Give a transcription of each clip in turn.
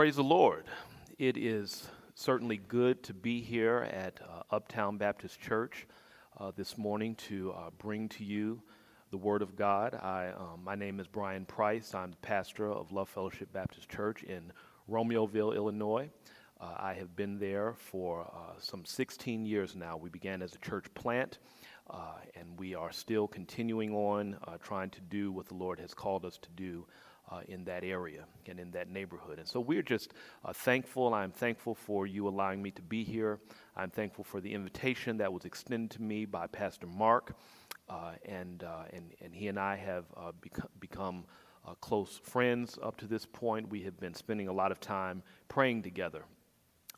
Praise the Lord. It is certainly good to be here at uh, Uptown Baptist Church uh, this morning to uh, bring to you the Word of God. I, um, my name is Brian Price. I'm the pastor of Love Fellowship Baptist Church in Romeoville, Illinois. Uh, I have been there for uh, some 16 years now. We began as a church plant, uh, and we are still continuing on trying to do what the Lord has called us to do uh, in that area and in that neighborhood. And so we're just uh, thankful. I'm thankful for you allowing me to be here. I'm thankful for the invitation that was extended to me by Pastor Mark. Uh, and, uh, and, and he and I have uh, beco- become uh, close friends up to this point. We have been spending a lot of time praying together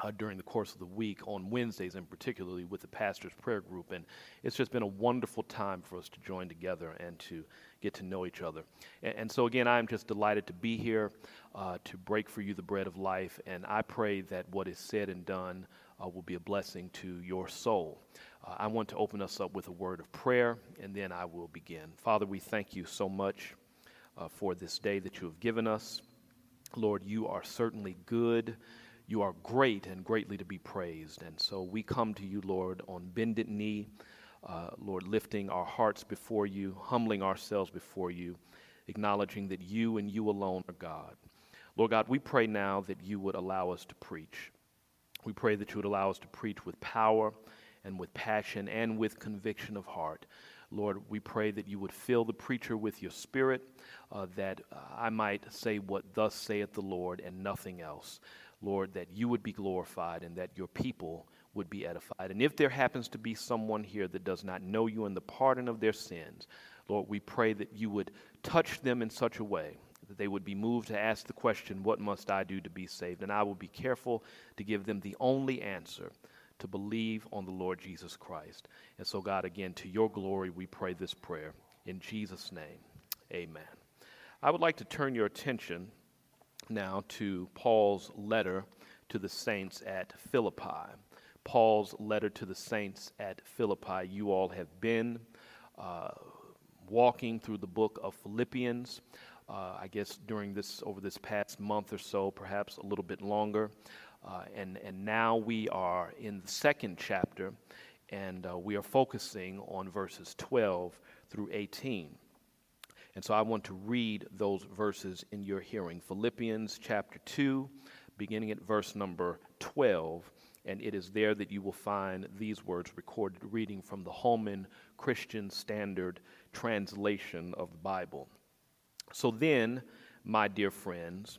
uh, during the course of the week, on Wednesdays and particularly with the pastor's prayer group. And it's just been a wonderful time for us to join together and to get to know each other. And, and so, again, I'm just delighted to be here uh, to break for you the bread of life. And I pray that what is said and done uh, will be a blessing to your soul. Uh, I want to open us up with a word of prayer, and then I will begin. Father, we thank you so much uh, for this day that you have given us. Lord, you are certainly good. You are great and greatly to be praised. And so we come to you, Lord, on bended knee, uh, Lord, lifting our hearts before you, humbling ourselves before you, acknowledging that you and you alone are God. Lord God, we pray now that you would allow us to preach. We pray that you would allow us to preach with power and with passion and with conviction of heart. Lord, we pray that you would fill the preacher with your spirit, uh, that uh, I might say what thus saith the Lord and nothing else. Lord, that you would be glorified and that your people would be edified. And if there happens to be someone here that does not know you in the pardon of their sins, Lord, we pray that you would touch them in such a way that they would be moved to ask the question, What must I do to be saved? And I will be careful to give them the only answer to believe on the Lord Jesus Christ. And so, God, again, to your glory, we pray this prayer. In Jesus' name, amen. I would like to turn your attention now to Paul's letter to the saints at Philippi. Paul's letter to the saints at Philippi. You all have been uh, walking through the book of Philippians. Uh, I guess during this over this past month or so, perhaps a little bit longer, uh, and and now we are in the second chapter, and uh, we are focusing on verses 12 through 18. And so I want to read those verses in your hearing. Philippians chapter 2, beginning at verse number 12. And it is there that you will find these words recorded, reading from the Holman Christian Standard Translation of the Bible. So then, my dear friends,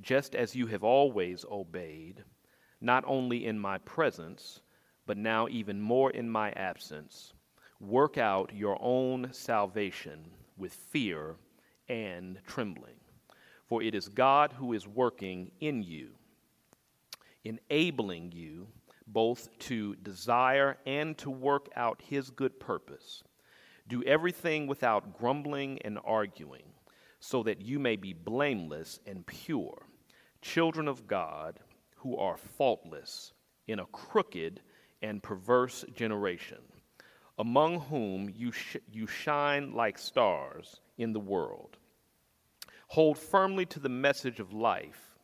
just as you have always obeyed, not only in my presence, but now even more in my absence, work out your own salvation with fear and trembling. For it is God who is working in you, enabling you both to desire and to work out his good purpose. Do everything without grumbling and arguing, so that you may be blameless and pure, children of God who are faultless in a crooked and perverse generation among whom you, sh- you shine like stars in the world. Hold firmly to the message of life.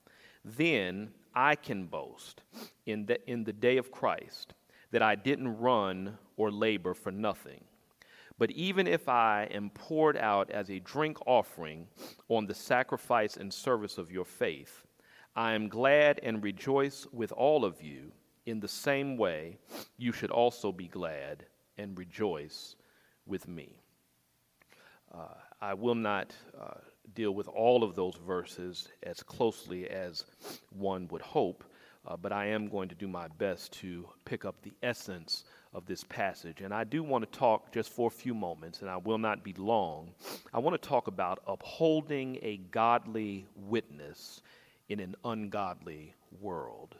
Then I can boast in the, in the day of Christ that I didn't run or labor for nothing. But even if I am poured out as a drink offering on the sacrifice and service of your faith, I am glad and rejoice with all of you. In the same way, you should also be glad and rejoice with me. Uh, I will not uh, deal with all of those verses as closely as one would hope, uh, but I am going to do my best to pick up the essence of this passage. And I do want to talk just for a few moments, and I will not be long. I want to talk about upholding a godly witness in an ungodly world.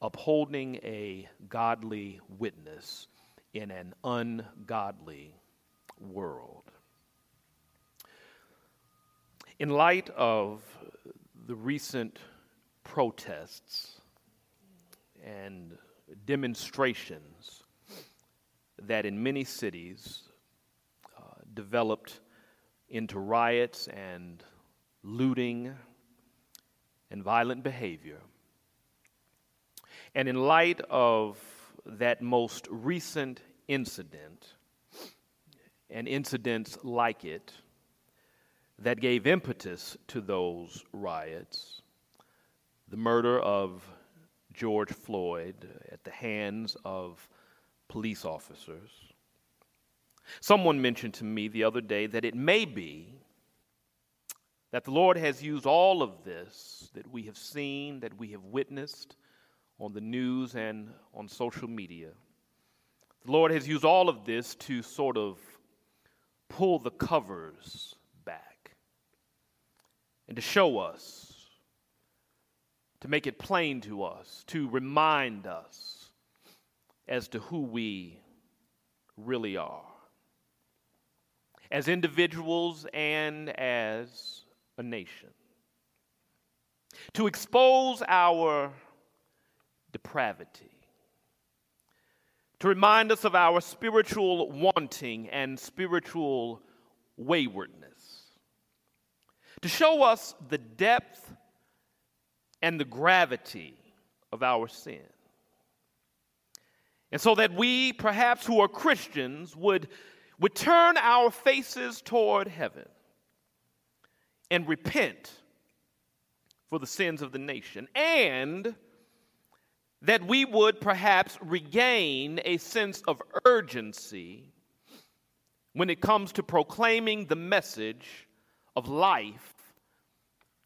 Upholding a godly witness in an ungodly world. In light of the recent protests and demonstrations that in many cities uh, developed into riots and looting and violent behavior. And in light of that most recent incident and incidents like it that gave impetus to those riots, the murder of George Floyd at the hands of police officers. Someone mentioned to me the other day that it may be that the Lord has used all of this that we have seen, that we have witnessed on the news and on social media. The Lord has used all of this to sort of pull the covers and to show us, to make it plain to us, to remind us as to who we really are. As individuals and as a nation. To expose our depravity, to remind us of our spiritual wanting and spiritual waywardness, to show us the depth and the gravity of our sin. And so that we, perhaps who are Christians, would, would turn our faces toward heaven and repent for the sins of the nation, and that we would perhaps regain a sense of urgency when it comes to proclaiming the message of life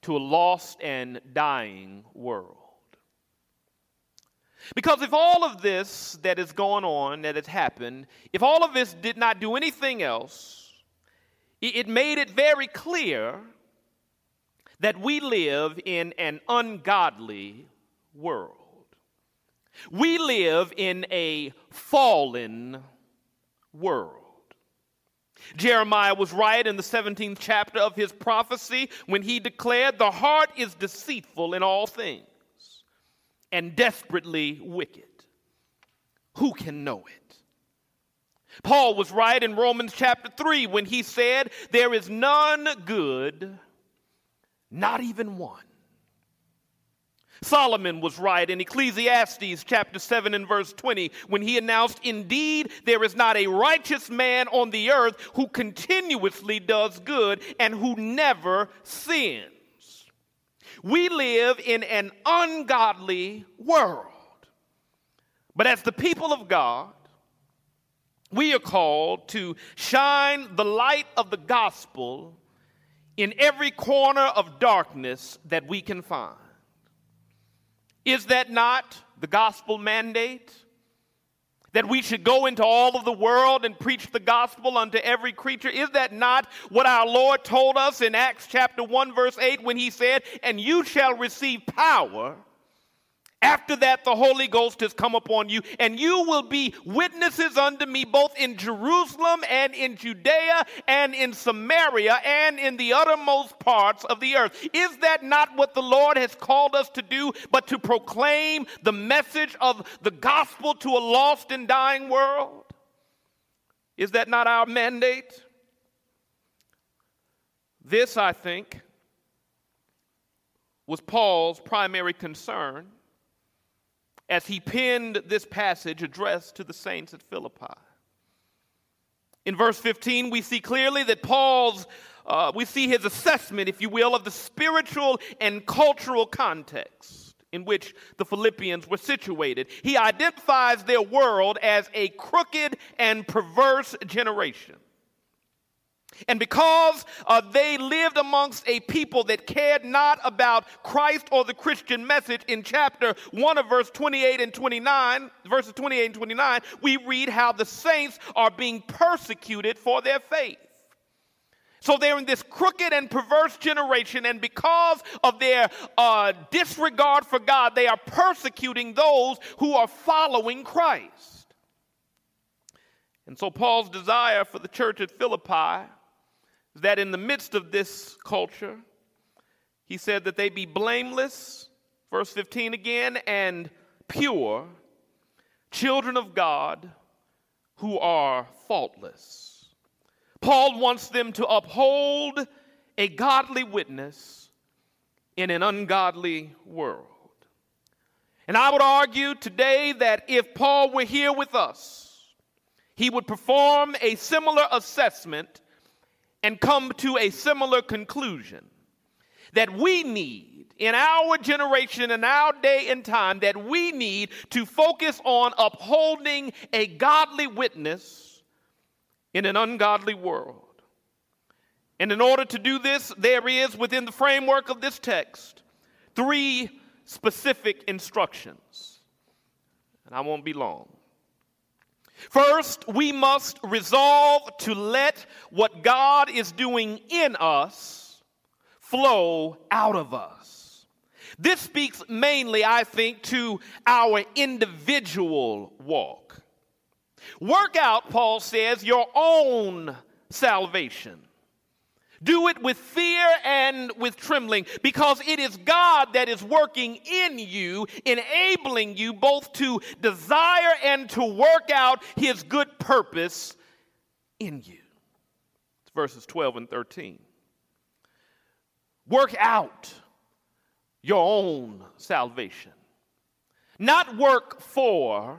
to a lost and dying world. Because if all of this that is going on, that has happened, if all of this did not do anything else, it made it very clear that we live in an ungodly world. We live in a fallen world. Jeremiah was right in the 17th chapter of his prophecy when he declared, The heart is deceitful in all things and desperately wicked. Who can know it? Paul was right in Romans chapter 3 when he said, There is none good, not even one. Solomon was right in Ecclesiastes chapter 7 and verse 20 when he announced, Indeed, there is not a righteous man on the earth who continuously does good and who never sins. We live in an ungodly world. But as the people of God, we are called to shine the light of the gospel in every corner of darkness that we can find. Is that not the gospel mandate? That we should go into all of the world and preach the gospel unto every creature? Is that not what our Lord told us in Acts chapter 1, verse 8, when he said, And you shall receive power after that, the Holy Ghost has come upon you, and you will be witnesses unto me both in Jerusalem and in Judea and in Samaria and in the uttermost parts of the earth. Is that not what the Lord has called us to do, but to proclaim the message of the gospel to a lost and dying world? Is that not our mandate? This, I think, was Paul's primary concern as he penned this passage addressed to the saints at Philippi. In verse 15, we see clearly that Paul's, uh, we see his assessment, if you will, of the spiritual and cultural context in which the Philippians were situated. He identifies their world as a crooked and perverse generation. And because uh, they lived amongst a people that cared not about Christ or the Christian message, in chapter 1 of verse 28 and 29, verses 28 and 29, we read how the saints are being persecuted for their faith. So they're in this crooked and perverse generation, and because of their uh, disregard for God, they are persecuting those who are following Christ. And so Paul's desire for the church at Philippi that in the midst of this culture, he said that they be blameless, verse 15 again, and pure, children of God who are faultless. Paul wants them to uphold a godly witness in an ungodly world. And I would argue today that if Paul were here with us, he would perform a similar assessment and come to a similar conclusion that we need in our generation and our day and time that we need to focus on upholding a godly witness in an ungodly world. And in order to do this, there is within the framework of this text three specific instructions. And I won't be long. First, we must resolve to let what God is doing in us flow out of us. This speaks mainly, I think, to our individual walk. Work out, Paul says, your own salvation do it with fear and with trembling because it is God that is working in you, enabling you both to desire and to work out his good purpose in you. It's verses 12 and 13. Work out your own salvation, not work for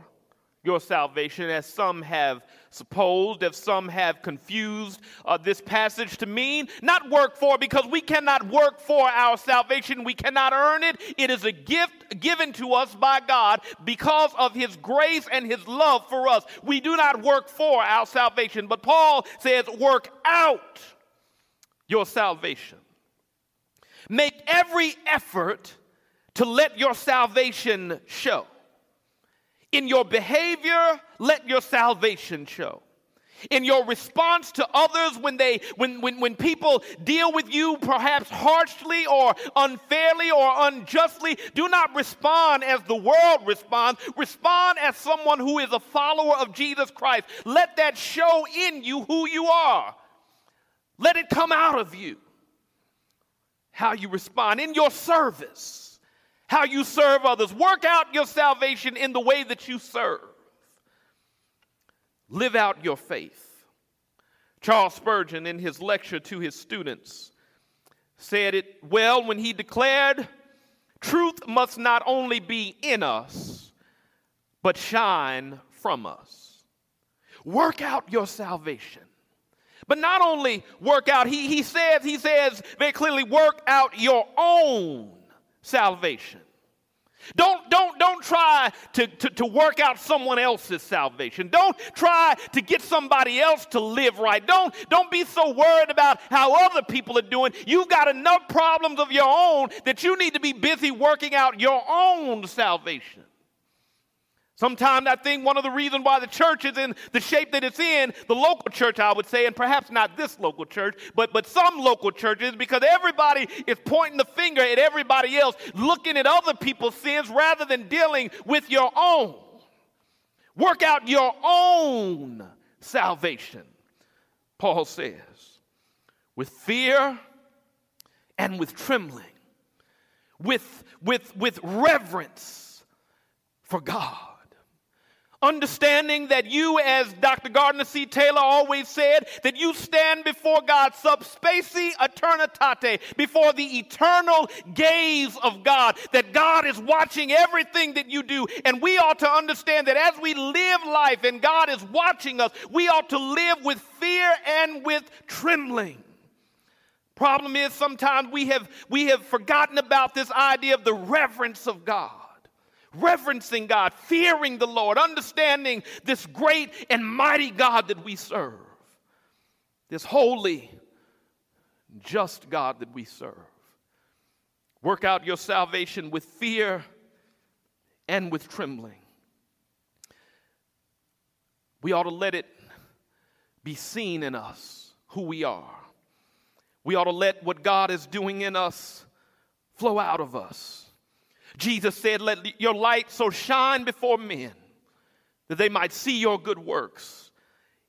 your salvation, as some have supposed, as some have confused uh, this passage to mean. Not work for, because we cannot work for our salvation. We cannot earn it. It is a gift given to us by God because of His grace and His love for us. We do not work for our salvation. But Paul says, work out your salvation. Make every effort to let your salvation show. In your behavior, let your salvation show. In your response to others when they when, when, when people deal with you perhaps harshly or unfairly or unjustly, do not respond as the world responds. Respond as someone who is a follower of Jesus Christ. Let that show in you who you are. Let it come out of you. How you respond in your service how you serve others. Work out your salvation in the way that you serve. Live out your faith. Charles Spurgeon, in his lecture to his students, said it well when he declared, Truth must not only be in us, but shine from us. Work out your salvation. But not only work out, he, he says, he says very clearly, work out your own salvation. Don't, don't, don't try to, to, to, work out someone else's salvation. Don't try to get somebody else to live right. Don't, don't be so worried about how other people are doing. You've got enough problems of your own that you need to be busy working out your own salvation. Sometimes I think one of the reasons why the church is in the shape that it's in, the local church, I would say, and perhaps not this local church, but, but some local churches, because everybody is pointing the finger at everybody else, looking at other people's sins rather than dealing with your own. Work out your own salvation, Paul says, with fear and with trembling, with, with, with reverence for God. Understanding that you, as Dr. Gardner C. Taylor always said, that you stand before God sub specie aeternitatis, before the eternal gaze of God, that God is watching everything that you do. And we ought to understand that as we live life and God is watching us, we ought to live with fear and with trembling. Problem is sometimes we have we have forgotten about this idea of the reverence of God reverencing God, fearing the Lord, understanding this great and mighty God that we serve, this holy, just God that we serve. Work out your salvation with fear and with trembling. We ought to let it be seen in us who we are. We ought to let what God is doing in us flow out of us. Jesus said, Let your light so shine before men that they might see your good works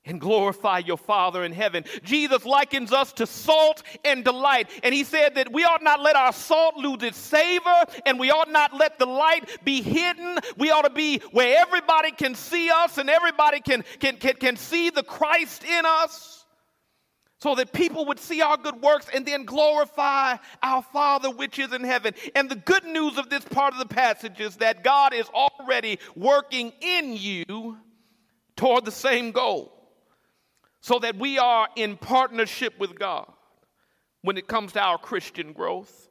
and glorify your Father in heaven. Jesus likens us to salt and delight. And he said that we ought not let our salt lose its savor and we ought not let the light be hidden. We ought to be where everybody can see us and everybody can, can, can, can see the Christ in us. So that people would see our good works and then glorify our Father which is in heaven. And the good news of this part of the passage is that God is already working in you toward the same goal, so that we are in partnership with God when it comes to our Christian growth.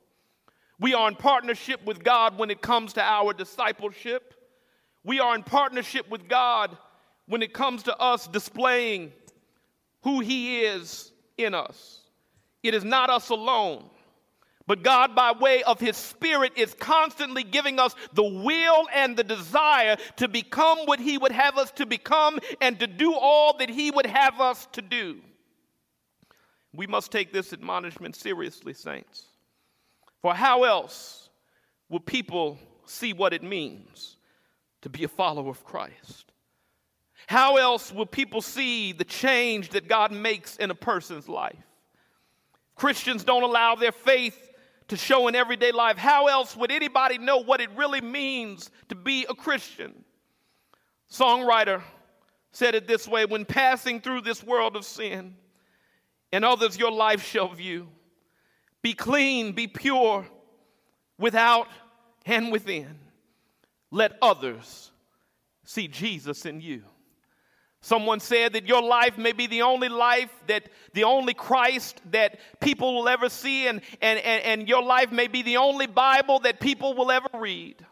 We are in partnership with God when it comes to our discipleship. We are in partnership with God when it comes to us displaying who He is in us. It is not us alone, but God, by way of His Spirit, is constantly giving us the will and the desire to become what He would have us to become and to do all that He would have us to do. We must take this admonishment seriously, saints. For how else will people see what it means to be a follower of Christ? How else will people see the change that God makes in a person's life? Christians don't allow their faith to show in everyday life. How else would anybody know what it really means to be a Christian? Songwriter said it this way when passing through this world of sin, and others your life shall view. Be clean, be pure, without and within. Let others see Jesus in you. Someone said that your life may be the only life that the only Christ that people will ever see, and, and, and, and your life may be the only Bible that people will ever read.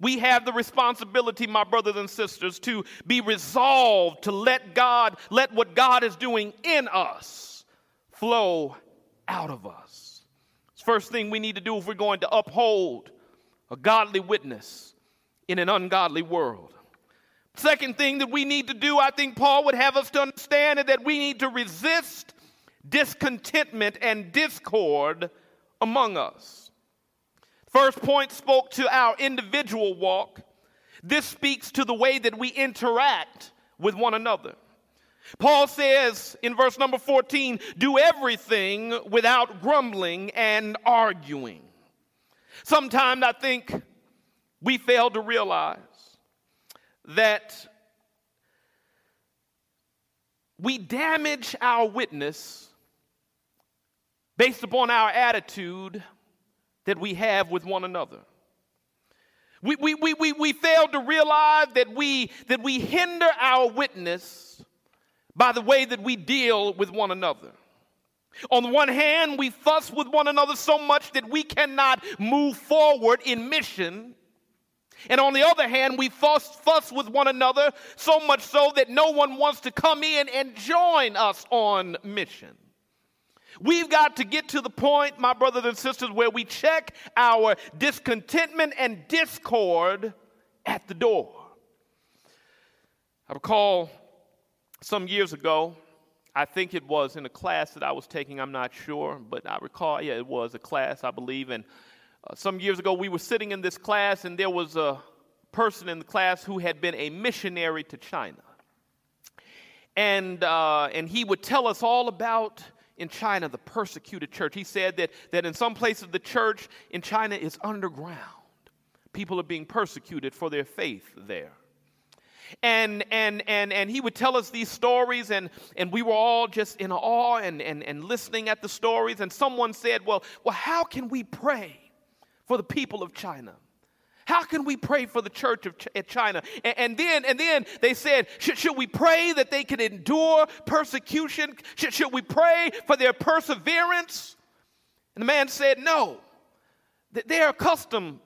We have the responsibility, my brothers and sisters, to be resolved to let God, let what God is doing in us flow out of us. It's first thing we need to do if we're going to uphold a godly witness in an ungodly world. Second thing that we need to do, I think Paul would have us to understand, is that we need to resist discontentment and discord among us. First point spoke to our individual walk. This speaks to the way that we interact with one another. Paul says in verse number 14, do everything without grumbling and arguing. Sometimes I think we fail to realize that we damage our witness based upon our attitude that we have with one another. We, we, we, we, we fail to realize that we, that we hinder our witness by the way that we deal with one another. On the one hand, we fuss with one another so much that we cannot move forward in mission. And on the other hand, we fuss, fuss with one another so much so that no one wants to come in and join us on mission. We've got to get to the point, my brothers and sisters, where we check our discontentment and discord at the door. I recall some years ago, I think it was in a class that I was taking, I'm not sure, but I recall, yeah, it was a class, I believe, and uh, some years ago, we were sitting in this class, and there was a person in the class who had been a missionary to China. And, uh, and he would tell us all about in China the persecuted church. He said that, that in some places the church in China is underground. People are being persecuted for their faith there. And, and, and, and he would tell us these stories, and, and we were all just in awe and, and, and listening at the stories. And someone said, Well, well how can we pray for the people of China? How can we pray for the church of Ch- China? And, and, then, and then they said, should, should we pray that they can endure persecution? Should, should we pray for their perseverance? And the man said, no. They're accustomed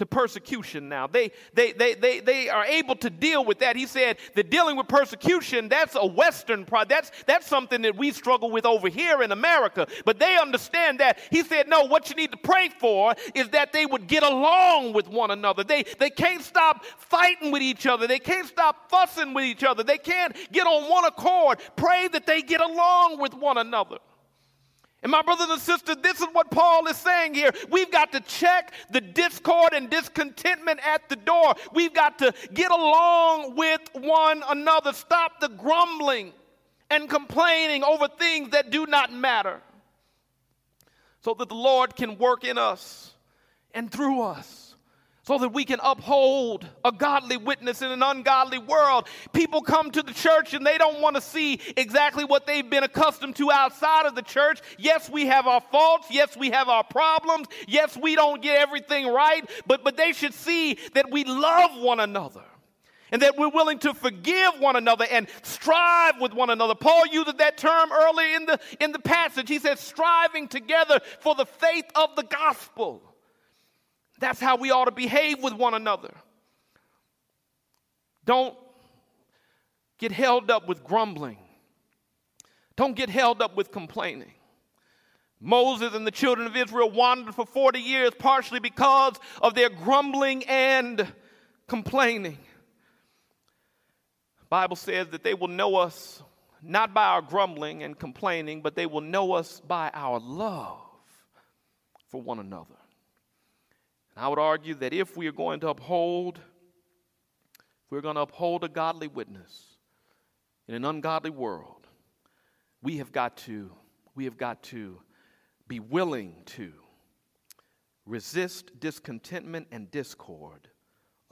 to persecution now. They, they, they, they, they are able to deal with that. He said that dealing with persecution, that's a Western problem. That's, that's something that we struggle with over here in America. But they understand that. He said, no, what you need to pray for is that they would get along with one another. They, they can't stop fighting with each other. They can't stop fussing with each other. They can't get on one accord. Pray that they get along with one another. And my brothers and sisters, this is what Paul is saying here. We've got to check the discord and discontentment at the door. We've got to get along with one another. Stop the grumbling and complaining over things that do not matter so that the Lord can work in us and through us so that we can uphold a godly witness in an ungodly world. People come to the church and they don't want to see exactly what they've been accustomed to outside of the church. Yes, we have our faults. Yes, we have our problems. Yes, we don't get everything right, but, but they should see that we love one another and that we're willing to forgive one another and strive with one another. Paul uses that term earlier in the, in the passage. He says, striving together for the faith of the gospel. That's how we ought to behave with one another. Don't get held up with grumbling. Don't get held up with complaining. Moses and the children of Israel wandered for 40 years partially because of their grumbling and complaining. Bible says that they will know us not by our grumbling and complaining, but they will know us by our love for one another. And I would argue that if we are going to uphold, we're going to uphold a godly witness in an ungodly world, we have got to, we have got to be willing to resist discontentment and discord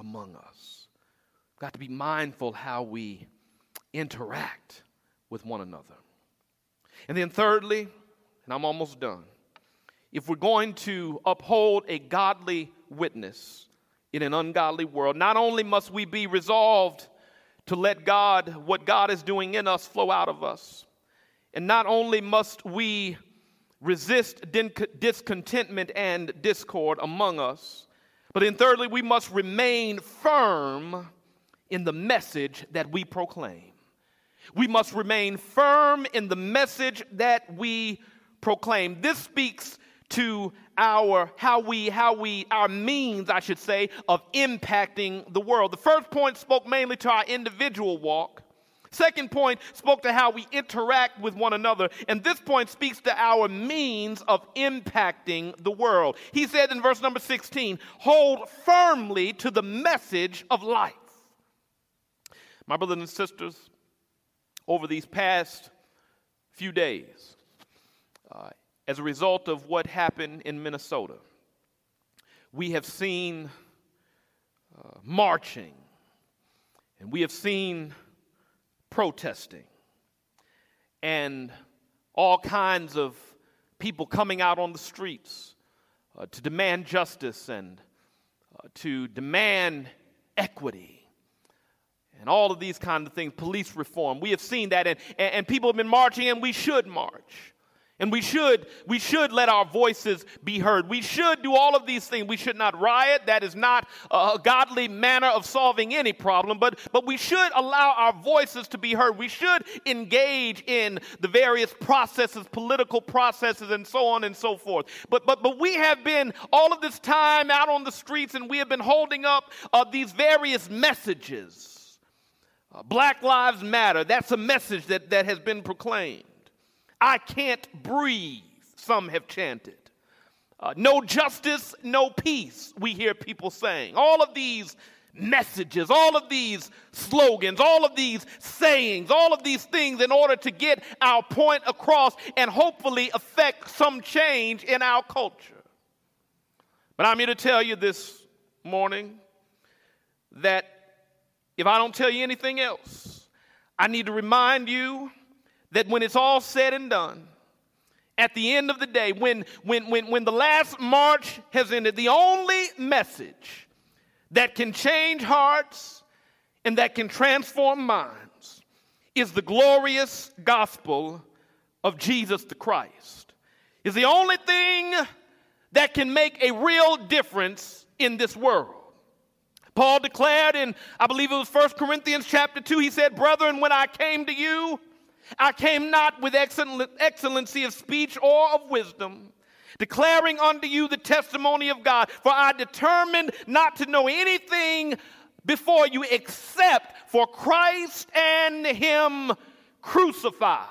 among us. We've got to be mindful how we interact with one another. And then, thirdly, and I'm almost done, if we're going to uphold a godly witness in an ungodly world, not only must we be resolved to let God, what God is doing in us, flow out of us, and not only must we resist discontentment and discord among us, but then thirdly, we must remain firm in the message that we proclaim. We must remain firm in the message that we proclaim. This speaks to our how we how we our means I should say of impacting the world. The first point spoke mainly to our individual walk. Second point spoke to how we interact with one another. And this point speaks to our means of impacting the world. He said in verse number 16, hold firmly to the message of life. My brothers and sisters, over these past few days, uh, as a result of what happened in Minnesota, we have seen uh, marching and we have seen protesting and all kinds of people coming out on the streets uh, to demand justice and uh, to demand equity and all of these kind of things, police reform. We have seen that, and, and, and, people have been marching, and we should march. And we should, we should let our voices be heard. We should do all of these things. We should not riot. That is not a godly manner of solving any problem, but, but we should allow our voices to be heard. We should engage in the various processes, political processes, and so on and so forth. But, but, but we have been all of this time out on the streets, and we have been holding up uh, these various messages uh, Black Lives Matter, that's a message that, that has been proclaimed. I can't breathe, some have chanted. Uh, no justice, no peace, we hear people saying. All of these messages, all of these slogans, all of these sayings, all of these things in order to get our point across and hopefully affect some change in our culture. But I'm here to tell you this morning that if I don't tell you anything else, I need to remind you that when it's all said and done, at the end of the day, when, when, when, when the last march has ended, the only message that can change hearts and that can transform minds is the glorious gospel of Jesus the Christ. Is the only thing that can make a real difference in this world. Paul declared in, I believe it was 1 Corinthians chapter 2, he said, Brethren, when I came to you, I came not with excellency of speech or of wisdom, declaring unto you the testimony of God. For I determined not to know anything before you except for Christ and Him crucified.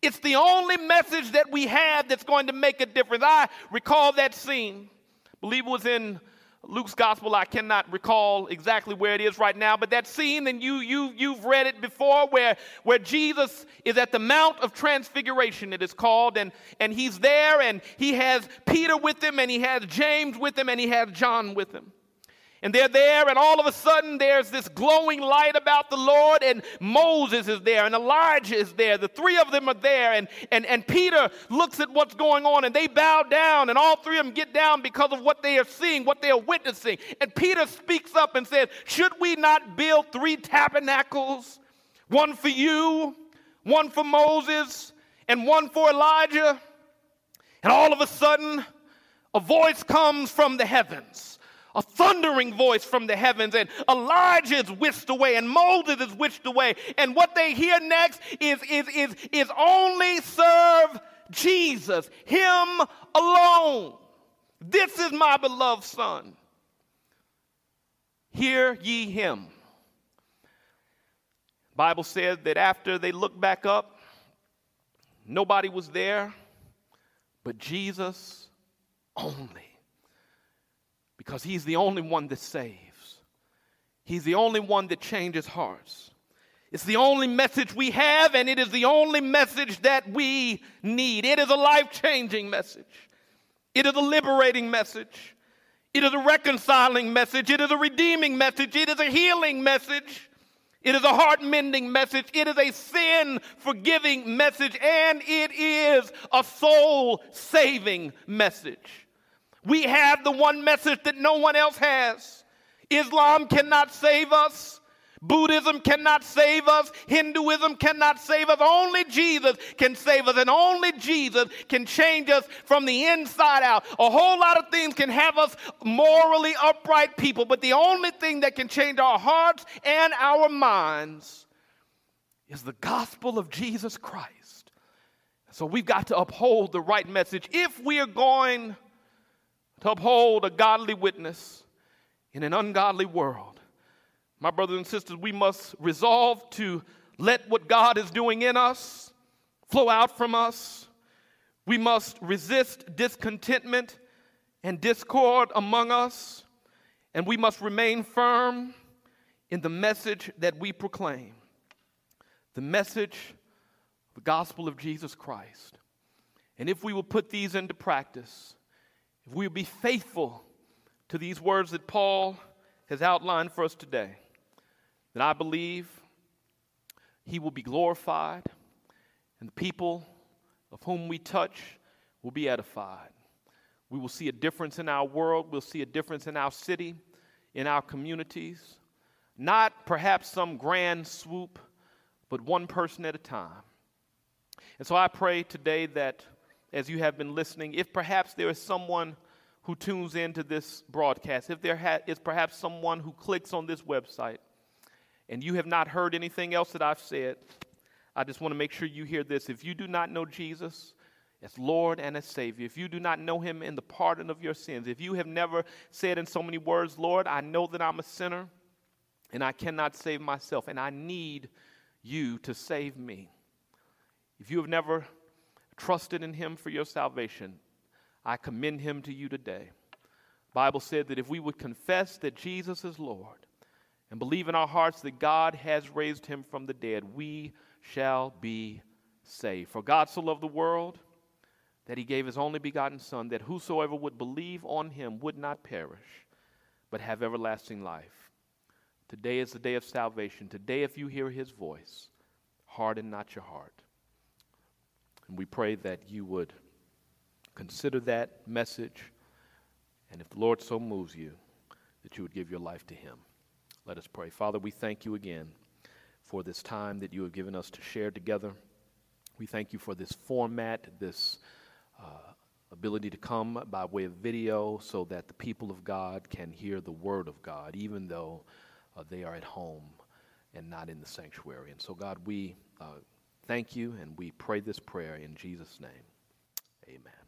It's the only message that we have that's going to make a difference. I recall that scene. I believe it was in Luke's gospel, I cannot recall exactly where it is right now, but that scene, and you, you, you've read it before, where, where Jesus is at the Mount of Transfiguration, it is called, and, and he's there, and he has Peter with him, and he has James with him, and he has John with him. And they're there, and all of a sudden there's this glowing light about the Lord, and Moses is there, and Elijah is there. The three of them are there, and, and, and Peter looks at what's going on, and they bow down, and all three of them get down because of what they are seeing, what they are witnessing. And Peter speaks up and says, Should we not build three tabernacles? One for you, one for Moses, and one for Elijah? And all of a sudden, a voice comes from the heavens a thundering voice from the heavens, and Elijah is whisked away, and Moses is whisked away. And what they hear next is, is, is, is only serve Jesus, Him alone. This is my beloved Son. Hear ye Him. Bible says that after they looked back up, nobody was there but Jesus only because He's the only one that saves. He's the only one that changes hearts. It's the only message we have, and it is the only message that we need. It is a life changing message, it is a liberating message, it is a reconciling message, it is a redeeming message, it is a healing message. It is a heart mending message. It is a sin forgiving message. And it is a soul saving message. We have the one message that no one else has. Islam cannot save us. Buddhism cannot save us. Hinduism cannot save us. Only Jesus can save us, and only Jesus can change us from the inside out. A whole lot of things can have us morally upright people, but the only thing that can change our hearts and our minds is the gospel of Jesus Christ. So we've got to uphold the right message if we are going to uphold a godly witness in an ungodly world. My brothers and sisters, we must resolve to let what God is doing in us flow out from us. We must resist discontentment and discord among us, and we must remain firm in the message that we proclaim the message, the gospel of Jesus Christ. And if we will put these into practice, if we will be faithful to these words that Paul has outlined for us today, then I believe he will be glorified and the people of whom we touch will be edified. We will see a difference in our world, we'll see a difference in our city, in our communities. Not perhaps some grand swoop, but one person at a time. And so I pray today that as you have been listening, if perhaps there is someone who tunes into this broadcast, if there ha- is perhaps someone who clicks on this website and you have not heard anything else that I've said, I just want to make sure you hear this. If you do not know Jesus as Lord and as Savior, if you do not know Him in the pardon of your sins, if you have never said in so many words, Lord, I know that I'm a sinner and I cannot save myself and I need you to save me. If you have never trusted in him for your salvation, I commend him to you today. Bible said that if we would confess that Jesus is Lord and believe in our hearts that God has raised him from the dead, we shall be saved. For God so loved the world that he gave his only begotten Son, that whosoever would believe on him would not perish, but have everlasting life. Today is the day of salvation. Today, if you hear his voice, harden not your heart. And we pray that you would consider that message, and if the Lord so moves you, that you would give your life to Him. Let us pray. Father, we thank you again for this time that you have given us to share together. We thank you for this format, this uh, ability to come by way of video so that the people of God can hear the Word of God, even though uh, they are at home and not in the sanctuary. And so, God, we uh, thank you, and we pray this prayer in Jesus' name. Amen.